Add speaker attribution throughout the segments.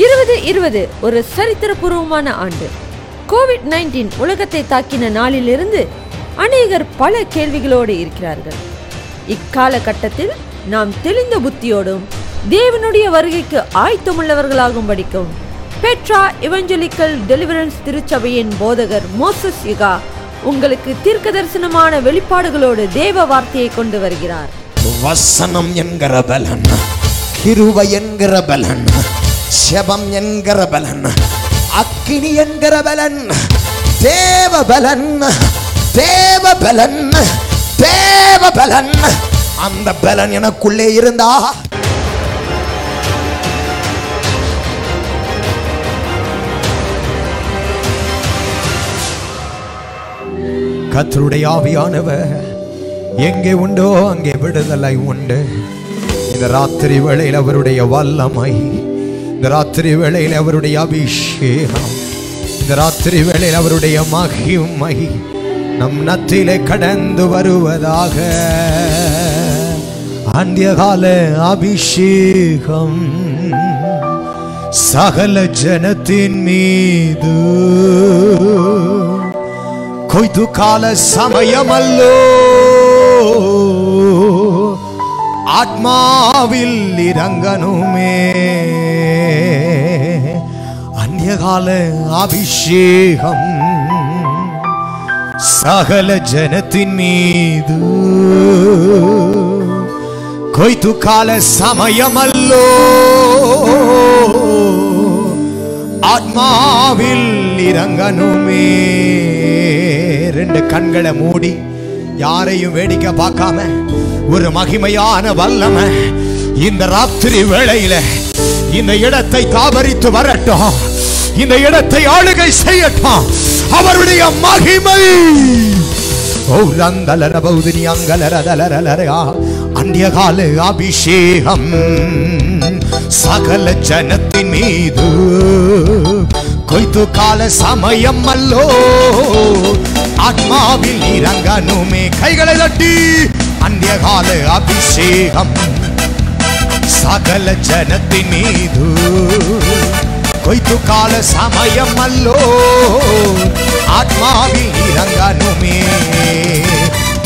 Speaker 1: இருபது இருபது ஒரு சரித்திரபூர்வமான ஆண்டு. கோவிட் நைன்டீன் உலகத்தை தாக்கின நாளிலிருந்து அநேகர் பல கேள்விகளோடு இருக்கிறார்கள். இக்காலகட்டத்தில் நாம் தெளிந்த புத்தியோடும் தேவனுடைய வருகைக்கு ஆயத்தமுள்ளவர்களாகும் படிக்கும் பெட்ரா இவஞ்சலிக்கல் டெலிவரன்ஸ் திருச்சபையின் போதகர் மோசஸ் யுகா உங்களுக்கு தீர்க்க தரிசனமான வெளிப்பாடுகளோடு தேவ வார்த்தையை கொண்டு வருகிறார்.
Speaker 2: வசனம் என்கிற பலன் கிருபை என்கிற பலன் செபம் என்கிற பலன் அக்கினி என்கிற பலன் தேவ பலன் தேவ பலன் தேவ பலன் அந்த பலன் எனக்குள்ளே இருந்தா கத்தருடைய ஆவியானவர் எங்கே உண்டோ அங்கே விடுதலை உண்டு. இந்த ராத்திரி வேளையில் அவருடைய வல்லமை இந்த ராத்திரி வேளையில் அவருடைய அபிஷேகம். இந்த ராத்திரி வேளையில் அவருடைய மகிமை நம் நத்திலே கடந்து வருவதாக. அந்தியகால அபிஷேகம் சகல ஜனத்தின் மீது. கொய்து கால சமயமல்லோ. ஆத்மாவில் இறங்கணுமே. கால அபிஷேகம் சகல ஜனத்தின் மீது. கொய்த்து கால சமயமல்லோ. ஆத்மாவில் இறங்கணுமே. ரெண்டு கண்களை மூடி யாரையும் வேடிக்கை பார்க்காம ஒரு மகிமையான வல்லம இந்த ராத்திரி வேளையில இந்த இடத்தை தாபரித்து வரட்டும். இந்த இடத்தை ஆளுகை செய்யட்டும். அவருடைய மகிமை. ஓ ரந்தலர அந்நியகால அபிஷேகம் சகல ஜனத்தின் மீது. கொய்த்து கால சமயம் அல்லோ. ஆத்மாவில் இறங்கனுமே கைகளை தட்டி அந்நியகால அபிஷேகம் சகல ஜனத்தின் மீது. கொய்து கால சமயம் அல்லோ ஆத்மாவில் இறங்கனுமே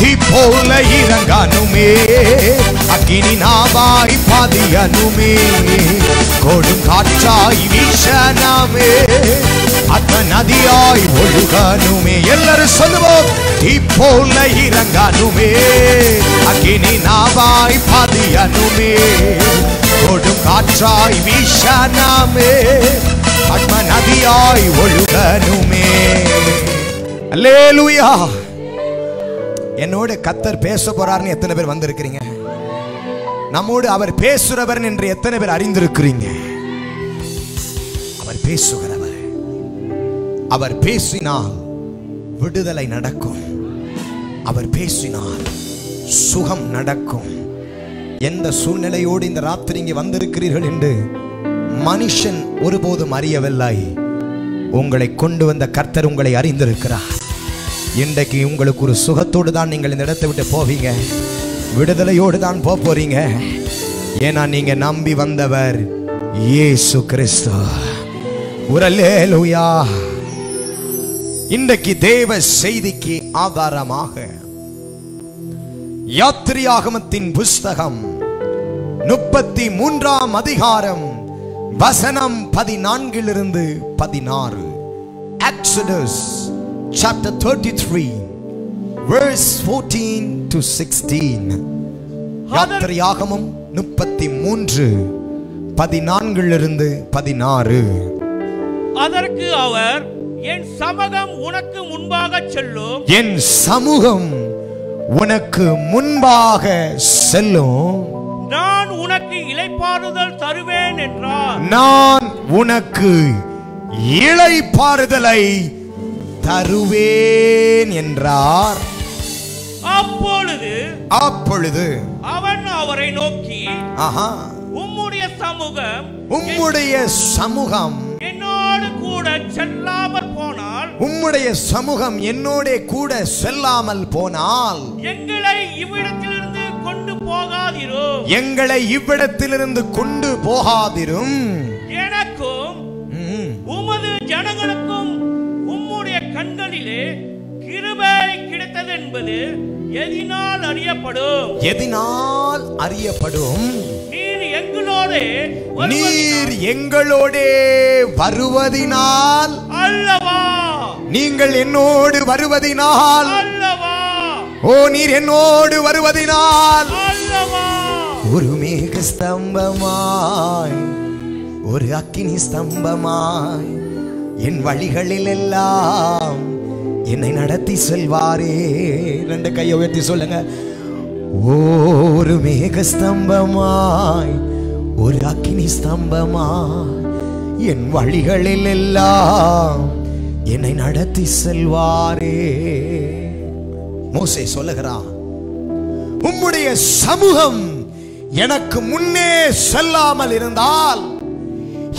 Speaker 2: தீ போல இறங்கனுமே அக்கினி நாவாய் பதியனுமே கொடும் காற்றாய் வீசனமே ஆத்ம நதியாய் ஒழுகனுமே. எல்லாரும் சொல்லுவோம் தீ போல இறங்கனுமே அக்கினி நாவாய் பதியனுமே. கொடும் காற்றாய் வீசனமே. ஆத்ம நதியாய் ஒழுகனுமே. அல்லேலூயா. என்னோட கத்தர் பேச போறாருன்னு எத்தனை பேர் வந்திருக்கிறீங்க? நம்மோடு அவர் பேசுறவர் என்று எத்தனை பேர் அறிந்திருக்கிறீங்க? அவர் பேசுகிறார். அவர் பேசினால் விடுதலை நடக்கும். அவர் பேசினால் சுகம் நடக்கும். எந்த சூழ்நிலையோடு இந்த ராத்திரி இங்கே வந்திருக்கிறீர்கள் என்று மனுஷன் ஒருபோதும் அறியவில்லை. உங்களை கொண்டு வந்த கர்த்தர் உங்களை அறிந்திருக்கிறார். இன்றைக்கு உங்களுக்கு ஒரு சுகத்தோடு தான் நீங்கள் இந்த இடத்தை விட்டு போவீங்க. விடுதலையோடு தான் போக போறீங்க. ஏன்னா நீங்க நம்பி வந்தவர் இயேசு கிறிஸ்து. உரலேலுயா இன்றைக்கு தேவ செய்திக்கு ஆதாரமாக யாத்திரியாகமத்தின் புஸ்தகம் முப்பத்தி மூன்றாம் அதிகாரம் வசனம் பதினான்கிலிருந்து பதினாறு. Exodus chapter 33 verse 14 to 16 யாத்திரையாகமும் முப்பத்தி மூன்று பதினான்கிலிருந்து பதினாறு.
Speaker 3: அதற்கு அவர் என் சமகம் உனக்கு முன்பாக செல்லும்.
Speaker 2: என் சமூகம் உனக்கு முன்பாக செல்லும்.
Speaker 3: நான் உனக்கு இளைப்பாறுதல் தருவேன் என்றார்.
Speaker 2: நான் உனக்கு இளைப்பாறுதலை தருவேன் என்றார்.
Speaker 3: அப்பொழுது
Speaker 2: அப்பொழுது
Speaker 3: அவன் அவரை நோக்கி
Speaker 2: ஆஹா.
Speaker 3: உம்முடைய சமூகம்
Speaker 2: உம்முடைய சமூகம்
Speaker 3: என்னோடு கூட போனால்
Speaker 2: உம்முடைய சமூகம் என்னோட கூட செல்லாமல் போனால்
Speaker 3: எங்களை இவ்விடத்திலிருந்து கொண்டு போகாதிரும்
Speaker 2: எங்களை இவ்விடத்திலிருந்து கொண்டு போகாதிரும்.
Speaker 3: எனக்கும். உமது ஜனங்களுக்கும் உம்முடைய கண்களிலே கிருபை கிடைத்தது என்பது எதினால் அறியப்படும்.
Speaker 2: எதினால் அறியப்படும்.
Speaker 3: நீர் எங்களோடு
Speaker 2: நீர் எங்களோடே வருவதினால்
Speaker 3: அல்லவா
Speaker 2: நீங்கள் என்னோடு வருவதினால். ஓ நீர் என்னோடு வருவதினால். ஒரு மேக ஸ்தம்பமாய் ஒரு அக்கினி ஸ்தம்பமாய் என் வழிகளில் எல்லாம் என்னை நடத்தி செல்வாரே. ரெண்டு கையை உயர்த்தி சொல்லுங்க. ஒரு மேக ஸ்தம்பமாய் ஒரு அக்கினி ஸ்தம்பமாய் என் வழிகளில் எல்லாம் என்னை நடத்தி செல்வாரே. மோசே சொல்லுகிறான் உம்முடைய சமூகம் எனக்கு முன்னே செல்லாமல் இருந்தால்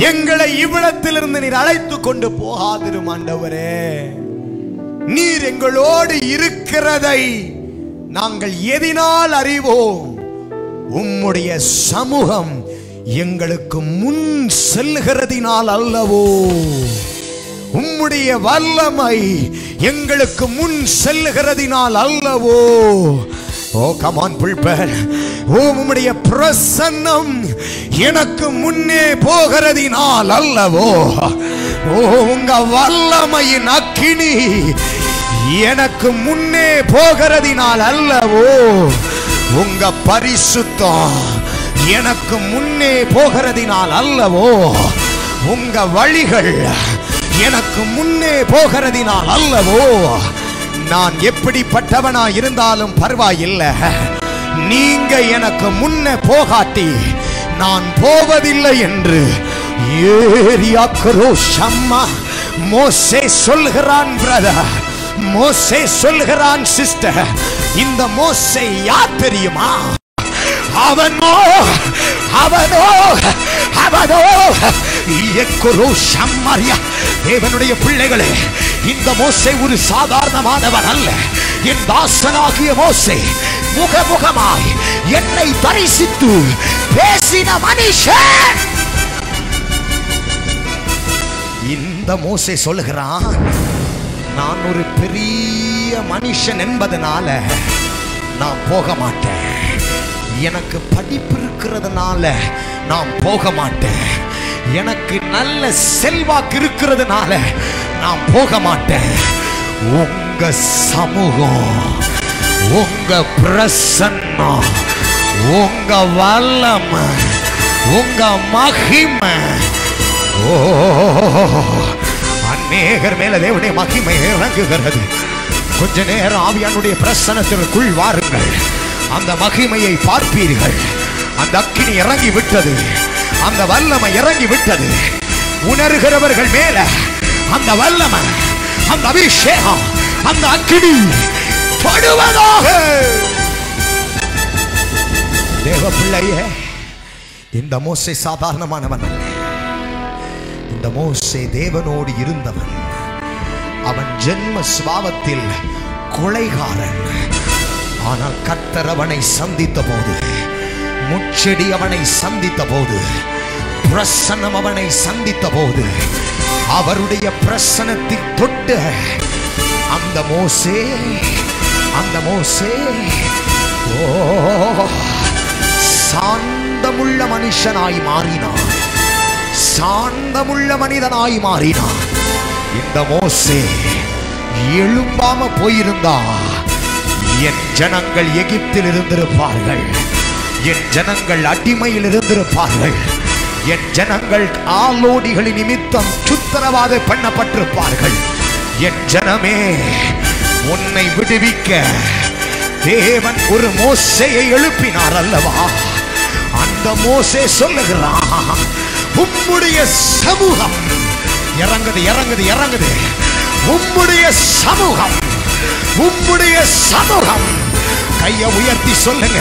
Speaker 2: எங்களை இவ்விடத்திலிருந்து நீர் அழைத்து கொண்டு போகாதிரும் ஆண்டவரே. நீர் எங்களோடு இருக்கிறதை நாங்கள் எதினால் அறிவோம். உம்முடைய சமூகம் எங்களுக்கு முன் செல்லுகிறதினால் அல்லவோ. உம்முடைய வல்லமை எங்களுக்கு முன் செல்லுகிறதினால் அல்லவோ. ஓ கமான் புல்பர். ஓ உம்முடைய பிரசன்னம் எனக்கு முன்னே போகிறதினால் அல்லவோ. ஓ உங்க வல்லமையின் அக்கினி எனக்கு முன்னே போகிறதினால் அல்லவோ. உங்க பரிசுத்தம் எனக்கு முன்னே போகிறதினால் அல்லவோ. உங்க வழிகள் எனக்கு எனக்கு முன்னே போகிறதினால் அல்லவோ நான் எப்படிப்பட்டவனா இருந்தாலும் பரவாயில்லை. நீங்க எனக்கு முன்னே போகாட்டி நான் போவதில்லை என்று ஏரியாக்கரோ சம்மா மோசே சொல்கிறான் பிரதர் மோசே சொல்கிறான் சிஸ்டர் இந்த மோசை யார் தெரியுமா? அவனோ அவனோ அவனோ. எக்குரு சம்மரியா தேவனுடைய பிள்ளைகளே இந்த மோசை ஒரு சாதாரணமானவர் அல்ல. என் தாசனாகிய மோசே முகமுகமாய் என்னை தரிசித்து பேசின மனுஷன் இந்த மோசை சொல்லுகிறான் நான் ஒரு பெரிய மனுஷன் என்பதனால நான் போக மாட்டேன். எனக்கு படிப்பு இருக்கிறதுனால நான் போக மாட்டேன். எனக்கு நல்ல செல்வாக்கு இருக்கிறதுனால நான் போக மாட்டேன். உங்க சமூகம் உங்க பிரசன்னம் உங்க வல்லமை உங்க மகிமை. ஓ அநேகர் மேல தேவனுடைய மகிமை இறங்குகிறது கொஞ்ச நேரம் ஆவியானுடைய பிரசனத்திற்குள் வாருங்கள். அந்த மகிமையை பார்ப்பீர்கள். அந்த அக்கினி இறங்கி விட்டது அந்த வல்லமை இறங்கி விட்டது உணர்கிறவர்கள் மேல அந்த வல்லமை அந்த அபிஷேகம் அந்த அக்கினி படுவதாக. தேவ பிள்ளையே இந்த மோசை சாதாரணமானவன் அல்ல. இந்த மோசை தேவனோடு இருந்தவன். அவன் ஜென்ம சுபாவத்தில் கொலைகாரன். ஆனால் கத்தரவனை சந்தித்த போது முச்செடி அவனை சந்தித்த போது பிரசன்னம் அவனை சந்தித்த போது அவருடைய பிரசனத்தை தொட்டு அந்த மோசே அந்த மோசே ஓ சாந்தமுள்ள மனுஷனாய் மாறினான். சாந்தமுள்ள மனிதனாய் மாறினான். இந்த மோசே எழும்பாம போயிருந்தா என் ஜனங்கள் எகிப்தில் இருந்திருப்பார்கள். என் ஜனங்கள் அடிமையில் இருந்திருப்பார்கள் என் ஜனங்கள் ஆலோடிகளின் நிமித்தம் சுத்தரவாத பண்ணப்பட்டிருப்பார்கள். என் ஜனமே உன்னை விடுவிக்க தேவன் ஒரு மோசையை எழுப்பினார் அல்லவா? அந்த மோசே சொல்லுகிறான் உம்முடைய சமூகம் இறங்குது இறங்குது இறங்குது. உம்முடைய சமூகம் உம்முடைய சமூகம். கையை உயர்த்தி சொல்லுங்க.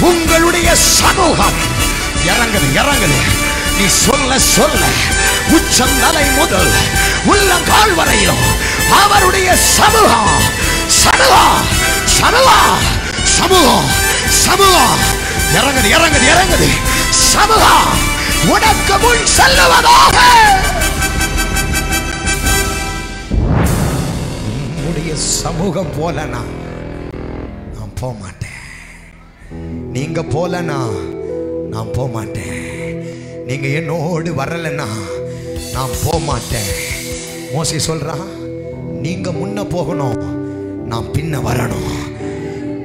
Speaker 2: உங்களுடைய சமூகம். இறங்குது இறங்குது. நீ சொல்ல சொல்ல உச்சந்தலை முதல் உள்ளங்கால் வரையிலும் அவருடைய சமூகம் சமூகம் சமூகம் சமூகம் சமூகம். இறங்குது இறங்குது இறங்குது. சமூகம் உனக்கு முன் செல்லுவதாக. உம்முடைய சமூகம் போல நான் போக நீங்க போலனா நான் போக மாட்டேன் நீங்க என்னோடு வரலன்னா நான் போக மாட்டேன் மோசி சொல்றான் நீங்க முன்ன போகணும் நான் பின்ன வரணும்.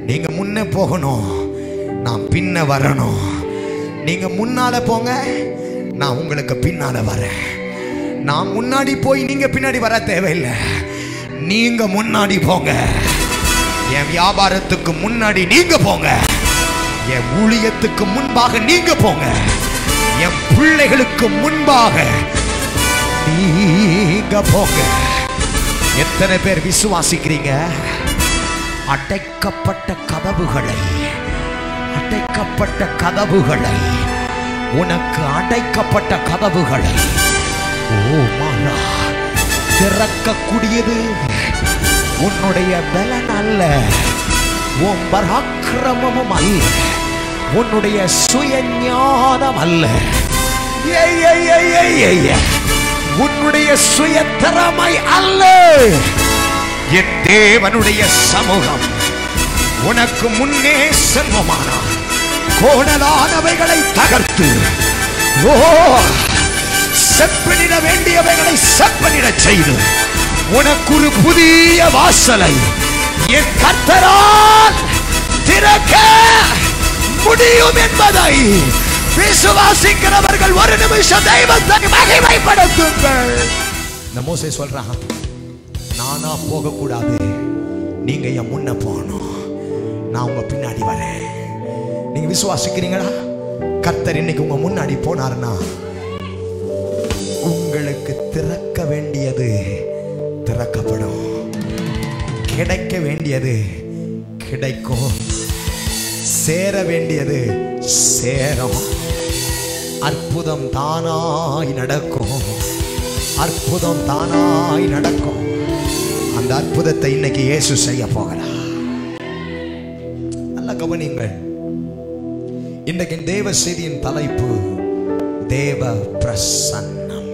Speaker 2: நீங்க முன்ன போகணும் நான் பின்ன வரணும். நீங்க முன்னால போங்க நான் உங்களுக்கு பின்னால வரேன். நான் முன்னாடி போய் நீங்க பின்னாடி வர தேவையில்லை. நீங்க முன்னாடி போங்க. என் வியாபாரத்துக்கு முன்னாடி நீங்க போங்க. என் ஊழியத்துக்கு முன்பாக நீங்க போங்க. என் பிள்ளைகளுக்கு முன்பாக நீங்க போங்க. எத்தனை பேர் விசுவாசிக்கிறீங்க? அடைக்கப்பட்ட கதவுகளை அடைக்கப்பட்ட கதவுகளை உனக்கு அடைக்கப்பட்ட கதவுகளை ஓ மாலா திறக்கக்கூடியது. உன்னுடைய பலன் அல்ல உன் பராக்கிரமமும் அல்ல. உன்னுடைய சுயஞானம் அல்ல. உன்னுடைய சுய திறமை அல்ல. என் தேவனுடைய சமூகம் உனக்கு முன்னே செல்வமானார் கோணலானவைகளை தகர்த்து. ஓ செப்பனிட வேண்டியவைகளை செப்பனிட செய்து. உனக்கு ஒரு புதிய வாசலை என் கர்த்தரால் திறக்க. முடியும் என்பதை விசுவாசிக்கிறவர்கள் ஒரு நிமிஷம் தெய்வத்தை மகிமைப்படுத்துங்கள். இந்த மோசே சொல்றான் நானா போகக்கூடாது. நீங்க என் முன்ன போகணும். நான் உங்க பின்னாடி வரேன். நீங்க விசுவாசிக்கிறீங்களா? கர்த்தர் இன்னைக்கு உங்க முன்னாடி போனாருன்னா உங்களுக்கு திறக்க வேண்டியது திறக்கப்படும். கிடைக்க வேண்டியது கிடைக்கும். சேர வேண்டியது சேரும். அற்புதம் தானாய் நடக்கும். அற்புதம் தானாய் நடக்கும். அந்த அற்புதத்தை இன்னைக்கு இயேசு செய்ய போகிறார். நல்ல கவனிங்கள் இன்றைக்கு தேவ செய்தியின் தலைப்பு தேவ பிரசன்னம்.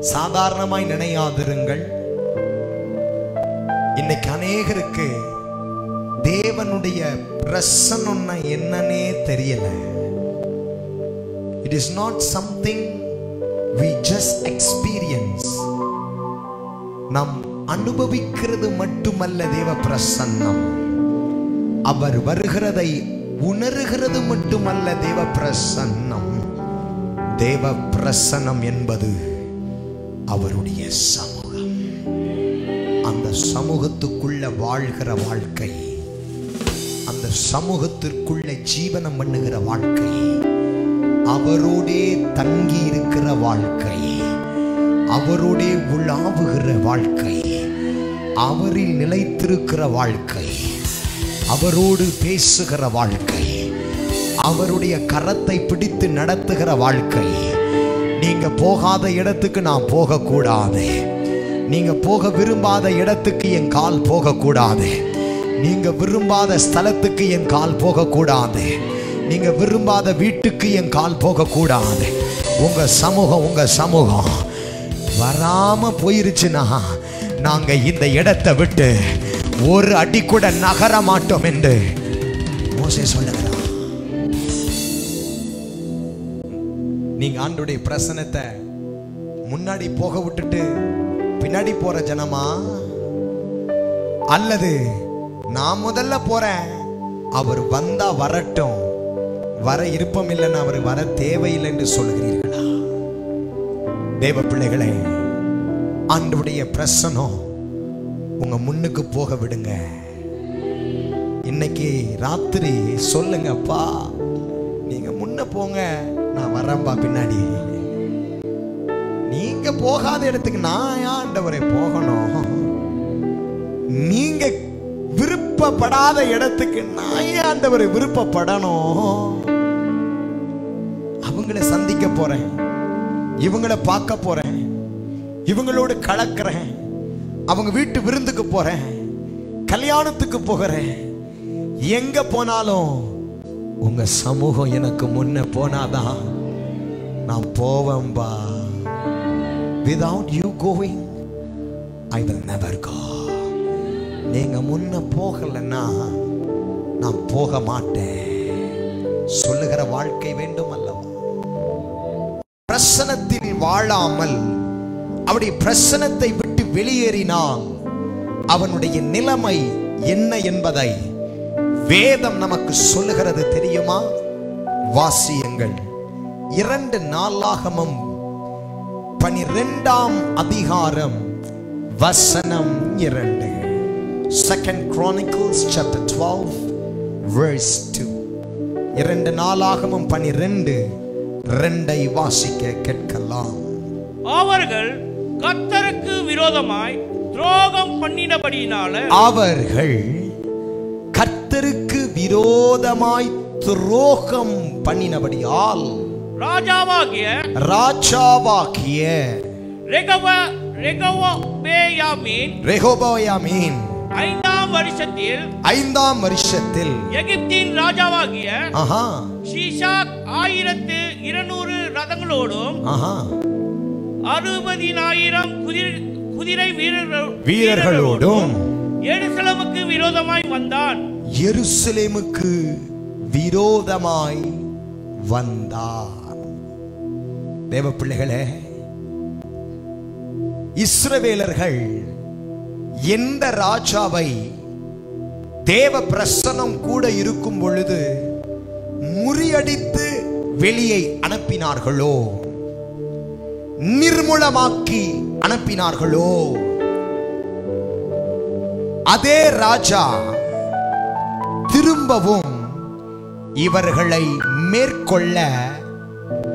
Speaker 2: சாதாரணமாய் நினையாதிருங்கள். இன்னைக்கு அநேகருக்கு தேவனுடைய பிரசன்னம்னா என்னன்னே தெரியல. It is not something we just experience நாம் அனுபவிக்கிறது மட்டுமல்ல தேவ பிரசன்னம். அவர் வருகிறதை உணர்கிறது மட்டுமல்ல தேவ பிரசன்னம். தேவ பிரசனம் என்பது அவருடைய சமூகம். அந்த சமூகத்துக்குள்ள வாழ்கிற வாழ்க்கை. அந்த சமூகத்திற்குள்ள ஜீவனம் பண்ணுகிற வாழ்க்கை. அவரோடே தங்கி இருக்கிற வாழ்க்கை. அவரோடே உலாவுகிற வாழ்க்கை. அவரில் நிலைத்திருக்கிற வாழ்க்கை. அவரோடு பேசுகிற வாழ்க்கை. அவருடைய கரத்தை பிடித்து நடத்துகிற வாழ்க்கை. நீங்க போகாத இடத்துக்கு நான் போகக்கூடாது. நீங்க போக விரும்பாத இடத்துக்கு என் கால் போகக்கூடாது. நீங்க விரும்பாத ஸ்தலத்துக்கு என் கால் போகக்கூடாது. நீங்க விரும்பாத வீட்டுக்கு என் கால் போகக்கூடாது. உங்க சமூகம் உங்க சமூகம். வராம போயிருச்சுன்னா நாங்க இந்த இடத்தை விட்டு ஒரு அடி கூட நகர மாட்டோம் என்று மோசே சொல்லுகிறார் நீங்க ஆண்டுடைய பிரசனத்தை முன்னாடி போக விட்டுட்டு பின்னாடி போற ஜனமா? அல்லது நான் முதல்ல போறேன். அவர் வந்தா வரட்டும். வர இருப்பம் இல்லைன்னு அவர் வர தேவையில்லை என்று சொல்கிறீர்களா தேவ பிள்ளைகளே ஆண்டுடைய பிரசனம் உங்க முன்னுக்கு போக விடுங்க. இன்னைக்கு ராத்திரி சொல்லுங்கப்பா நீங்க முன்ன போங்க. நான் வரேன்பா பின்னாடி. நீங்க போகாத இடத்துக்கு நான் ஆண்டவரை போகணும்? நீங்க விருப்பப்படாத இடத்துக்கு நான் ஏன் ஆண்டவரை விருப்பப்படணும்? அவங்கள சந்திக்க போறேன். இவங்கள பார்க்க போறேன். இவங்களோடு கலக்கிறேன். அவங்க வீட்டு விருந்துக்கு போறேன். கல்யாணத்துக்கு போகிறேன். எங்க போனாலும் உங்க சமூகம் எனக்கு முன்ன போனாதான் நான் போவேன்பா. Without you going I will never go நீங்க முன்ன போகலன்னா நான் போக மாட்டேன். சொல்லுகிற வாழ்க்கை வேண்டும் அல்லவா? பிரசனத்தில் வாழாமல் அவருடைய பிரசனத்தை விட்டு வெளியேறினால் அவனுடைய நிலைமை என்ன என்பதை வேதம் நமக்கு சொல்லுகிறது தெரியுமா? வாசியங்கள். இரண்டு நாளாகமும் பனிரெண்டாம் அதிகாரம் வசனம் இரண்டு. செகண்ட் Chronicles chapter 12 verse 2 இரண்டு நாளாகமும் பனிரெண்டு ரெண்டை வாசிக்க கேட்கலாம்.
Speaker 3: அவர்கள் கர்த்தருக்கு விரோதமாய் துரோகம் பண்ணினபடியினால
Speaker 2: அவர்கள் கர்த்தருக்கு விரோதமாய் துரோகம் பண்ணினபடியால்
Speaker 3: ராஜாவாகிய
Speaker 2: ராஜாவாகிய
Speaker 3: ரெகவ ரெகவபேயாமின்
Speaker 2: ரெகோபோயாமீன்
Speaker 3: ஐந்தாம் வருஷத்தில்
Speaker 2: ஐந்தாம் வருஷத்தில்
Speaker 3: எகிப்தின் ராஜாவாகிய
Speaker 2: ஆஹா.
Speaker 3: ஷீஷாக் ஆயிரத்து இருநூறு ரதங்களோடும்
Speaker 2: ஆஹா.
Speaker 3: அறுபதினாயிரம் குதிரை குதிரை வீரர்கள்
Speaker 2: வீரர்களோடும்
Speaker 3: எருசலேமுக்கு விரோதமாய் வந்தான்.
Speaker 2: எருசலேமுக்கு விரோதமாய் வந்தார் தேவ பிள்ளைகளே இஸ்ரவேலர்கள் எந்த ராஜாவை தேவ பிரசனம் கூட இருக்கும் பொழுது முறியடித்து வெளியே அனுப்பினார்களோ? நிர்மூலமாக்கி அனுப்பினார்களோ? அதே ராஜா திரும்பவும் இவர்களை மேற்கொள்ள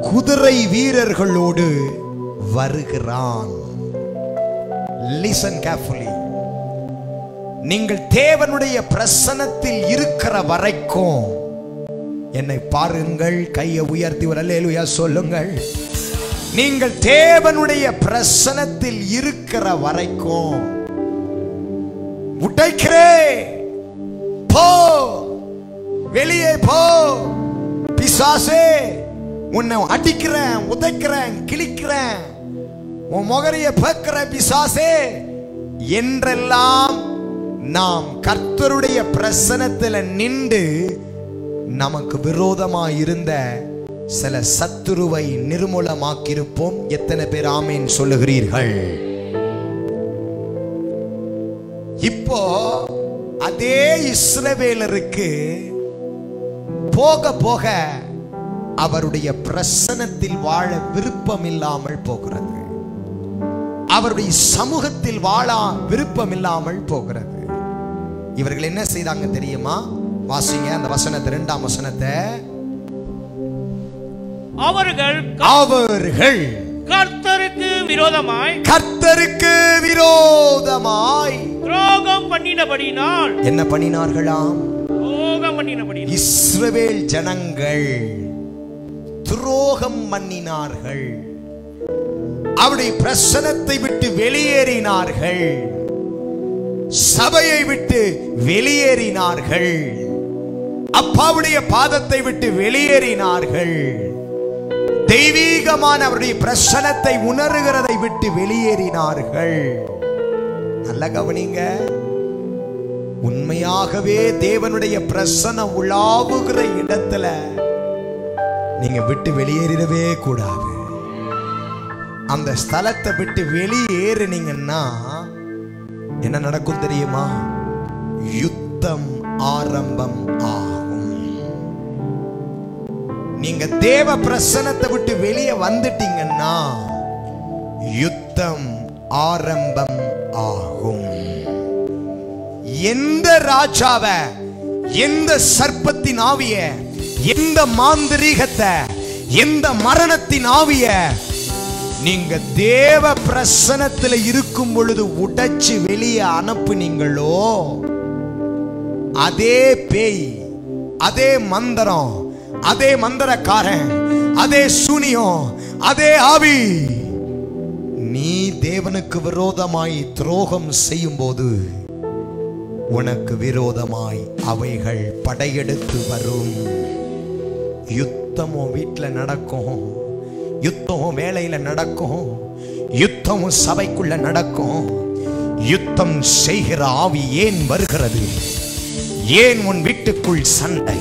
Speaker 2: குதிரை வீரர்களோடு வருகிறான். லிசன் கேர்ஃபுல்லி நீங்கள் தேவனுடைய பிரசனத்தில் இருக்கிற வரைக்கும் என்னை பாருங்கள் கையை உயர்த்தி வரலேலுயா சொல்லுங்கள். நீங்கள் தேவனுடைய பிரசனத்தில் இருக்கிற வரைக்கும் உடைக்கிறே. போ. வெளியே போ. பிசாசே உன்னை அடிக்கிறேன் உதைக்கிறேன் கிழிக்கிறேன். உன் முகரையை பார்க்கிற பிசாசே என்றெல்லாம் நாம் கர்த்தருடைய பிரசனத்தில் நின்று நமக்கு விரோதமாக இருந்த சில சத்துருவை நிர்மூலமாக்கியிருப்போம். எத்தனை பேர் ஆமேன் சொல்லுகிறீர்கள்? இப்போ அதே இஸ்ரவேலருக்கு போக போக அவருடைய பிரசனத்தில் வாழ விருப்பம் இல்லாமல் போகிறது. அவருடைய சமூகத்தில் வாழ விருப்பம் இல்லாமல் போகிறது. இவர்கள் என்ன செய்தாங்க தெரியுமா? வாசிங்க அந்த வசனத்தை இரண்டாம் வசனத்தை.
Speaker 3: அவர்கள்
Speaker 2: அவர்கள்
Speaker 3: கர்த்தருக்கு விரோதமாய்
Speaker 2: கர்த்தருக்கு விரோதமாய்
Speaker 3: துரோகம் பண்ணினபடினால்
Speaker 2: என்ன பண்ணினார்களாம்?
Speaker 3: துரோகம் பண்ணினபடினால்.
Speaker 2: இஸ்ரவேல் ஜனங்கள் துரோகம் பண்ணினார்கள். அவருடைய பிரசனத்தை விட்டு வெளியேறினார்கள். சபையை விட்டு வெளியேறினார்கள். அப்பாவுடைய பாதத்தை விட்டு வெளியேறினார்கள். தெய்வீகமான அவருடைய பிரசனத்தை உணர்கிறதை விட்டு வெளியேறினார்கள். நல்ல கவனிங்க. உண்மையாகவே தேவனுடைய பிரசனம் உலாவுகிற இடத்துல நீங்க விட்டு வெளியேறிடவே கூடாது. அந்த ஸ்தலத்தை விட்டு வெளியேறினீங்கன்னா என்ன நடக்கும் தெரியுமா? யுத்தம் ஆரம்பம் ஆகும். நீங்க தேவ பிரசனத்தை விட்டு வெளியே வந்துட்டீங்கன்னா யுத்தம் ஆரம்பம் ஆகும். எந்த ராஜாவ எந்த சர்ப்பத்தின் ஆவிய எந்த மாந்திரீகத்தை எந்த மரணத்தின் ஆவிய நீங்க தேவ பிரசனத்தில் இருக்கும் பொழுது உடைச்சு வெளியே அனுப்புனீங்களோ அதே பேய் அதே மந்திரம் அதே மந்திரக்காரன் அதே சூனியம் அதே ஆவி நீ தேவனுக்கு விரோதமாய் துரோகம் செய்யும்போது உனக்கு விரோதமாய் அவைகள் படையெடுத்து வரும். யுத்தமோ வீட்டில் நடக்கும். யுத்தம் வேலையில நடக்கும். யுத்தம் சபைக்குள்ள நடக்கும். யுத்தம் செய்கிற ஆவி ஏன் வருகிறது? ஏன் உன் வீட்டுக்குள் சண்டை?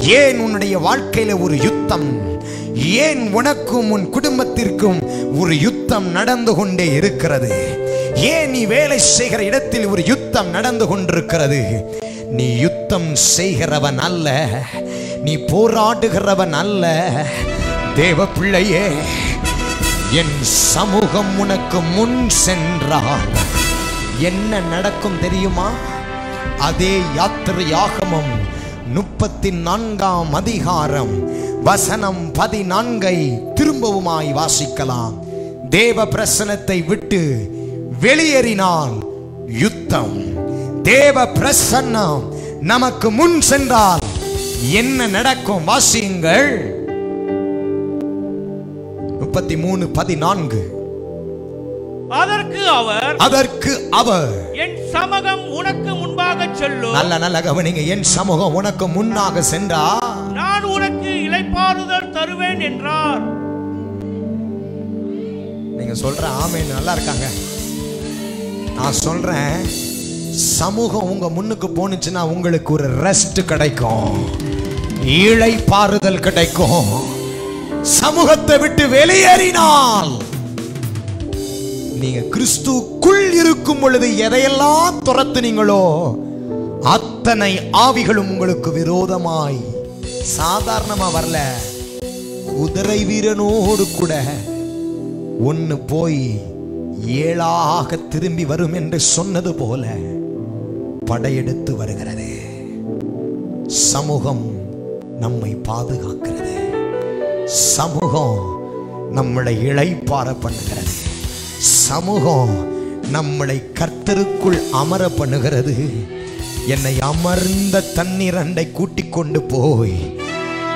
Speaker 2: ஏன் உன்னுடைய வாழ்க்கையில ஒரு யுத்தம்? ஏன் உனக்கும் உன் குடும்பத்திற்கும் ஒரு யுத்தம் நடந்து கொண்டே இருக்கிறது? ஏன் நீ வேலை செய்கிற இடத்தில் ஒரு யுத்தம் நடந்து கொண்டிருக்கிறது? நீ யுத்தம் செய்கிறவன் அல்ல. நீ போராடுகிறவன் அல்ல. தேவ பிள்ளையே என் சமூகம் உனக்கு முன் சென்றால் என்ன நடக்கும் தெரியுமா? அதே யாத்திரையாகமம் முப்பத்தி நான்காம் அதிகாரம் வசனம் பதினான்கை திரும்பவுமாய் வாசிக்கலாம். தேவ பிரசனத்தை விட்டு வெளியேறினால் யுத்தம். தேவ பிரசன்னம் நமக்கு முன் சென்றால் என்ன நடக்கும்? வாசியுங்கள். முப்பத்தி மூணு பதினான்கு.
Speaker 3: அதற்கு அவர்
Speaker 2: அதற்கு அவர்.
Speaker 3: என் சமகம் உனக்கு முன்பாக செல்லும்.
Speaker 2: நல்ல நல்ல கவனிங்க என் சமூகம் உனக்கு முன்னாக சென்றா?
Speaker 3: நான் உனக்கு இளைப்பாறுதல் தருவேன் என்றார்.
Speaker 2: நீங்க சொல்ற ஆமே நல்லா இருக்காங்க. நான் சொல்றேன் சமூகம் உங்க முன்னுக்கு போனுச்சுன்னா உங்களுக்கு ஒரு ரெஸ்ட் கிடைக்கும். இளைப்பாறுதல் கிடைக்கும். சமூகத்தை விட்டு வெளியேறினால் நீங்க கிறிஸ்துக்குள் இருக்கும் பொழுது எதையெல்லாம் துரத்துனீங்களோ அத்தனை ஆவிகளும் உங்களுக்கு விரோதமாய் சாதாரணமா வரல. குதிரை வீரனோடு கூட ஒன்னு போய் ஏழாக திரும்பி வரும் என்று சொன்னது போல படையெடுத்து வருகிறது. சமூகம் நம்மை பாதுகாக்கிறது. சமூகம் நம்மளை இழைப்பார பண்ணுகிறது. சமூகம் நம்மளை கர்த்தருக்குள் அமர பண்ணுகிறது. என்னை அமர்ந்த தண்ணீர் அண்டை கூட்டிக் கொண்டு போய்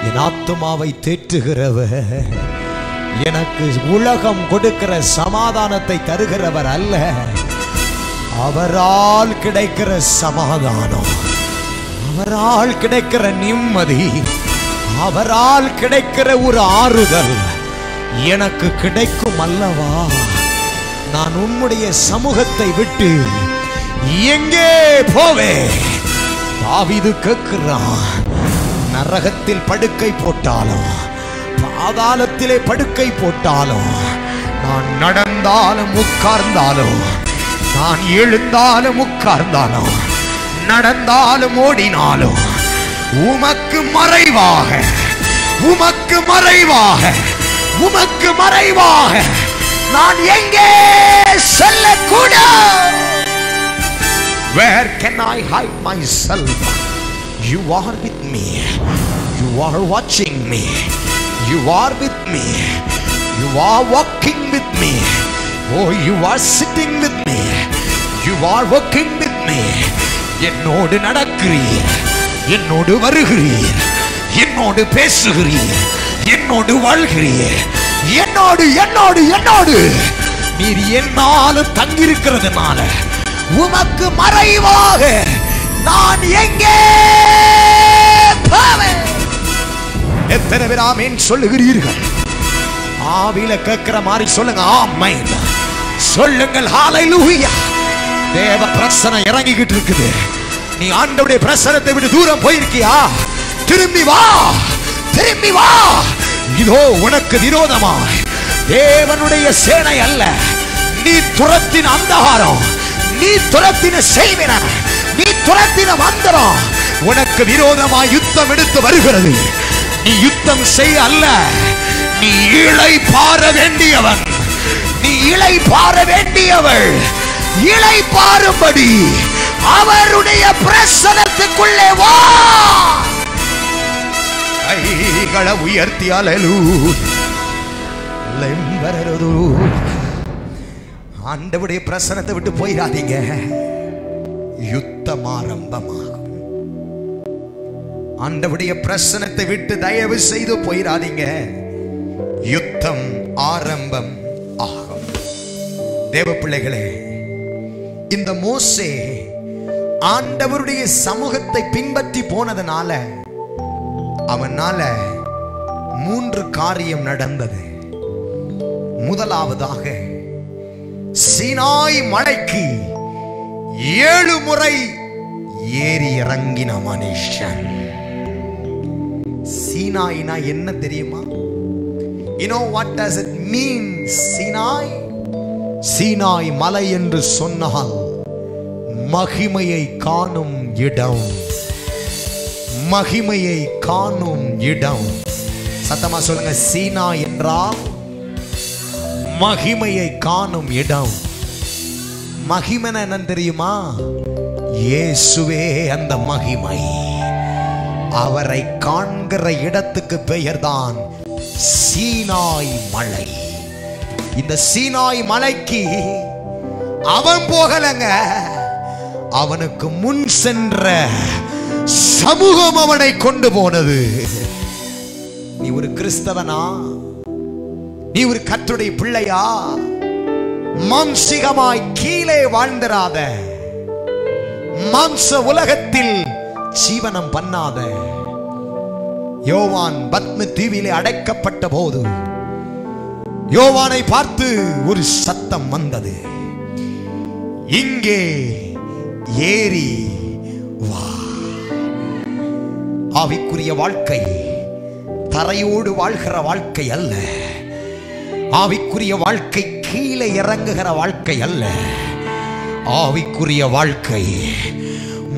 Speaker 2: என் ஆத்மாவை தேற்றுகிறவர். எனக்கு உலகம் கொடுக்கிற சமாதானத்தை தருகிறவர் அல்ல. அவரால் கிடைக்கிற சமாதானம் அவரால் கிடைக்கிற நிம்மதி அவரால் கிடைக்கிற ஒரு ஆறுதல் எனக்கு கிடைக்கும் அல்லவா? நான் உம்முடைய சமூகத்தை விட்டு எங்கே போவே தாவீது கேட்கிறான் நரகத்தில் படுக்கை போட்டாலும் பாதாளத்திலே படுக்கை போட்டாலும் நான் நடந்தாலும் உட்கார்ந்தாலும் நான் எழுந்தாலும் உட்கார்ந்தாலும் நடந்தாலும் ஓடினாலும் உமக்கு மறைவாக உமக்கு மறைவாக உமக்கு மறைவாக நான் எங்கே செல்லக்கூடாது Where can I hide myself? You are with me. You are watching me. You are with me. You are walking with me. Oh, you are sitting with me. You are working with me. என்னோடு நடக்கிறீர் என்னோடு வருகிறீர். என்னோடு பேசுகிறீர். என்னோடு வாழ்கிறீர். என்னோடு என்னோடு என்னோடு. நீர் என்னாலும் தங்கியிருக்கிறதுனால உமக்கு மறைவாக நான் எங்கே எத்தனை பேர் ஆமேன் சொல்லுகிறீர்கள்? ஆவில கேட்கிற மாதிரி சொல்லுங்க ஆமை சொல்லுங்கள் ஹalleluya. தேவ பிரசனம் இறங்கிக்கிட்டு இருக்குது. நீ ஆண்டவுடைய பிரசனத்தை விட்டு தூரம் போயிருக்கியா? திரும்பி வா திரும்பி வா. இதோ உனக்கு விரோதமாய். தேவனுடைய சேனை அல்ல. நீ துரத்தின அந்தகாரம் நீ துரத்தின செய்வின நீ துரத்தின மந்திரம். உனக்கு விரோதமாய் யுத்தம் எடுத்து வருகிறது. நீ யுத்தம் செய் அல்ல. நீ இழை பார வேண்டியவன். நீ இழை பார வேண்டியவள். இழை பாரும்படி. அவருடைய பிரசனத்துக்குள்ளே வா! கைகளை உயர்த்தி அலலு ஆண்டவுடைய பிரசனத்தை விட்டு போயிடாதீங்க. யுத்தம் ஆரம்பமாகும். ஆண்டவுடைய பிரசனத்தை விட்டு தயவு செய்து போயிடாதீங்க. யுத்தம் ஆரம்பம் ஆகும். தேவ பிள்ளைகளே இந்த மோசே ஆண்டவருடைய சமூகத்தை பின்பற்றி போனதுனால அவனால மூன்று காரியம் நடந்தது. முதலாவதாக சீனாய் மலைக்கு ஏழு முறை ஏறி இறங்கின மனுஷன். சீனாய்னா என்ன தெரியுமா? You know what does mean Sinai? Sinai மலை என்று சொன்னால் மகிமையை காணும் இடம். மகிமையை காணும் இடம். சத்தமா சொல்லுங்க சீனா என்றால் மகிமையை காணும் இடம். மகிமன என்னன்னு தெரியுமா? இயேசுவே அந்த மகிமை. அவரை காண்கிற இடத்துக்கு பெயர்தான் சீனாய் மலை. இந்த சீனாய் மலைக்கு அவன் போகலங்க. அவனுக்கு முன் சென்ற சமூகம் அவனை கொண்டு போனது. நீ ஒரு கிறிஸ்தவனா? நீ ஒரு கத்துடைய பிள்ளையா? மாம்சிகமாய் கீழே வாழ்ந்திராத மாம்ச உலகத்தில் ஜீவனம் பண்ணாத யோவான் பத்ம தீவிலே அடைக்கப்பட்ட போது யோவானை பார்த்து ஒரு சத்தம் வந்தது. இங்கே ஏறி வா. ஆவிக்குரிய வாழ்க்கை தரையோடு வாழ்கிற வாழ்க்கை அல்ல. ஆவிக்குரிய வாழ்க்கை கீழே இறங்குகிற வாழ்க்கை அல்ல. ஆவிக்குரிய வாழ்க்கை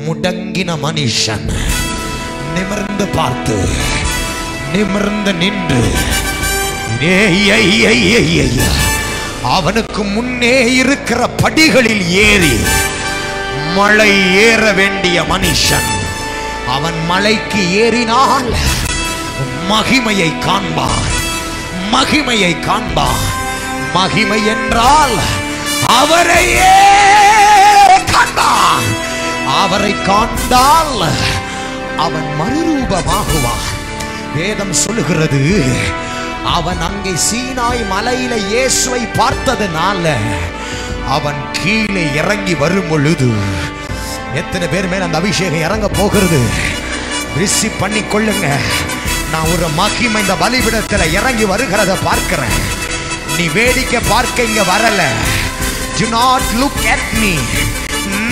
Speaker 2: முடங்கின மனுஷன் நிமிர்ந்து பார்த்து நிமிர்ந்து நின்று அவனுக்கு முன்னே இருக்கிற படிகளில் ஏறி மலை ஏற வேண்டிய மனுஷன். அவன் மலைக்கு ஏறினால் மகிமையை காண்பான். மகிமையை காண்பான். மகிமை என்றால் அவரையே காண்பான். அவரை காண்டால் அவன் மறுரூபமாகுவான். வேதம் சொல்லுகிறது அவன் அங்கே சீனாய் மலையில இயேசுவை பார்த்ததுனால அவன் கீழே இறங்கி வரும் பொழுது எத்தனை பேர் மேல அந்த அபிஷேகம் இறங்க போகிறது? ரிசீவ் பண்ணி கொள்ளுங்க. நான் ஒரு மகிமை இந்த பலிபிடத்தில் இறங்கி வருகிறத பார்க்கிறேன். நீ வேடிக்கை பார்க்க இங்க வரல. Do not look at me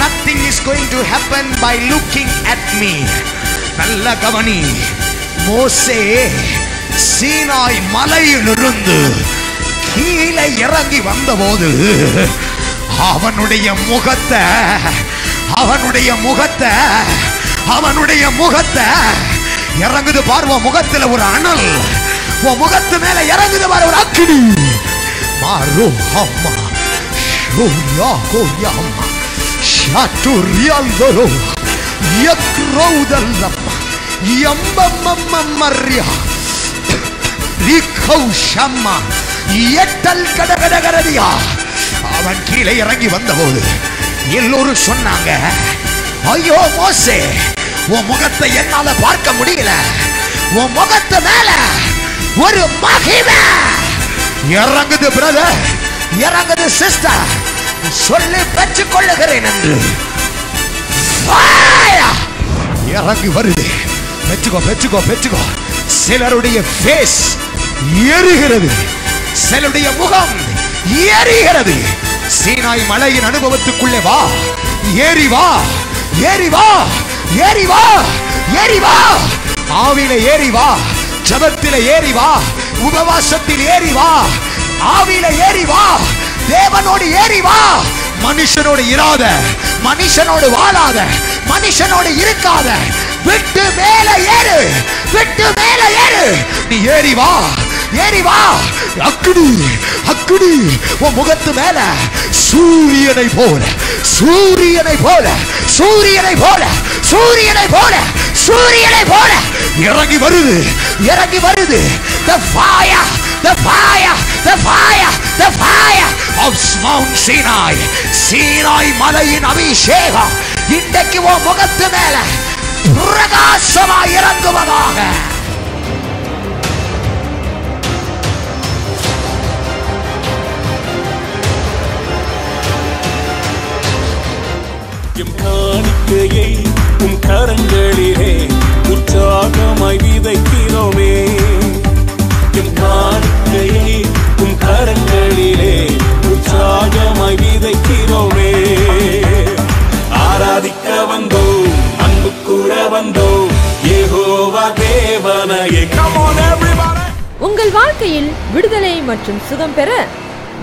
Speaker 2: nothing is going to happen by looking at me நல்ல கவனி. மோசே சீனாய் மலையிலிருந்து கீழே இறங்கி வந்தபோது அவனுடைய முகத்தை அவனுடைய முகத்தை அவனுடைய முகத்தை. இறங்குது பாரு உன் முகத்துல ஒரு அனல். உன் முகத்து மேல இறங்குது பாரு ஒரு அக்கினி. மாறு அம்மா. ஷோயா கோயா அம்மா. ஷாட்டு ரியாந்தரோ யக்ரௌதல்லம்மா யம்பம்மம்மம்மர்யா ரிகௌஷம்மா எட்டல் கடகடகரடியா அவன் கீழே இறங்கி வந்தபோது எல்லோரும் சொன்னாங்க ஐயோ மோசே உன் முகத்தை என்னால பார்க்க முடியல. உன் முகத்து மேல ஒரு மகிமை. இறங்குது பிரதர் இறங்குது சிஸ்டர் சொல்லி பெற்றுக் கொள்ளுகிறேன் என்று இறங்கி வருது. பெற்றுக்கோ பெற்றுக்கோ பெற்றுக்கோ. சிலருடைய ஃபேஸ் எருகிறது. சிலருடைய முகம் ஏறிகிறது சீனாய் மலையின் அனுபவத்துக்குள்ளே வா ஏறி வா ஏறி வா ஏறி வா ஏறி வா ஆவில ஏறி வா ஜபத்தில ஏறி வா உபவாசத்தில் ஏறி வா ஆவில ஏறி வா தேவனோடு ஏறி வா மனுஷனோடு இராத மனுஷனோடு வாழாத மனுஷனோடு இருக்காத விட்டு மேல ஏறு விட்டு மேல ஏறு நீ ஏறி வா ஏறி வா. அக்குடி அக்குடி உன் முகத்து மேல சூரியனை போல சூரியனை போல சூரியனை போல சூரியனை போல சூரியனை போல. இறங்கி வருது இறங்கி வருது. The fire the fire the fire the fire of Mount Sinai. Sinai மலையின் அபிஷேகம். இன்றைக்கு உன் முகத்து மேல பிரகாசமாய் இறங்குவதாக.
Speaker 4: வாழ்க்கையை உம் கரங்களிலே உற்சாகமாய் விதைக்கிறோமே. எம் வாழ்க்கையை உம் கரங்களிலே உற்சாகமாய் விதைக்கிறோமே. ஆராதிக்க வந்தோ அன்பு கூற வந்தோ ஏகோவா தேவனையே.
Speaker 1: உங்கள் வாழ்க்கையில் விடுதலை மற்றும் சுகம் பெற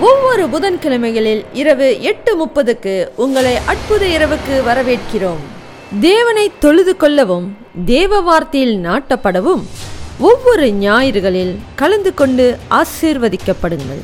Speaker 1: ஒவ்வொரு புதன்கிழமைகளில் இரவு எட்டு முப்பதுக்கு உங்களை அற்புத இரவுக்கு வரவேற்கிறோம். தேவனை தொழுது கொள்ளவும் தேவ வார்த்தையில் நாட்டப்படவும் ஒவ்வொரு ஞாயிறுகளில் கலந்து கொண்டு ஆசீர்வதிக்கப்படுங்கள்.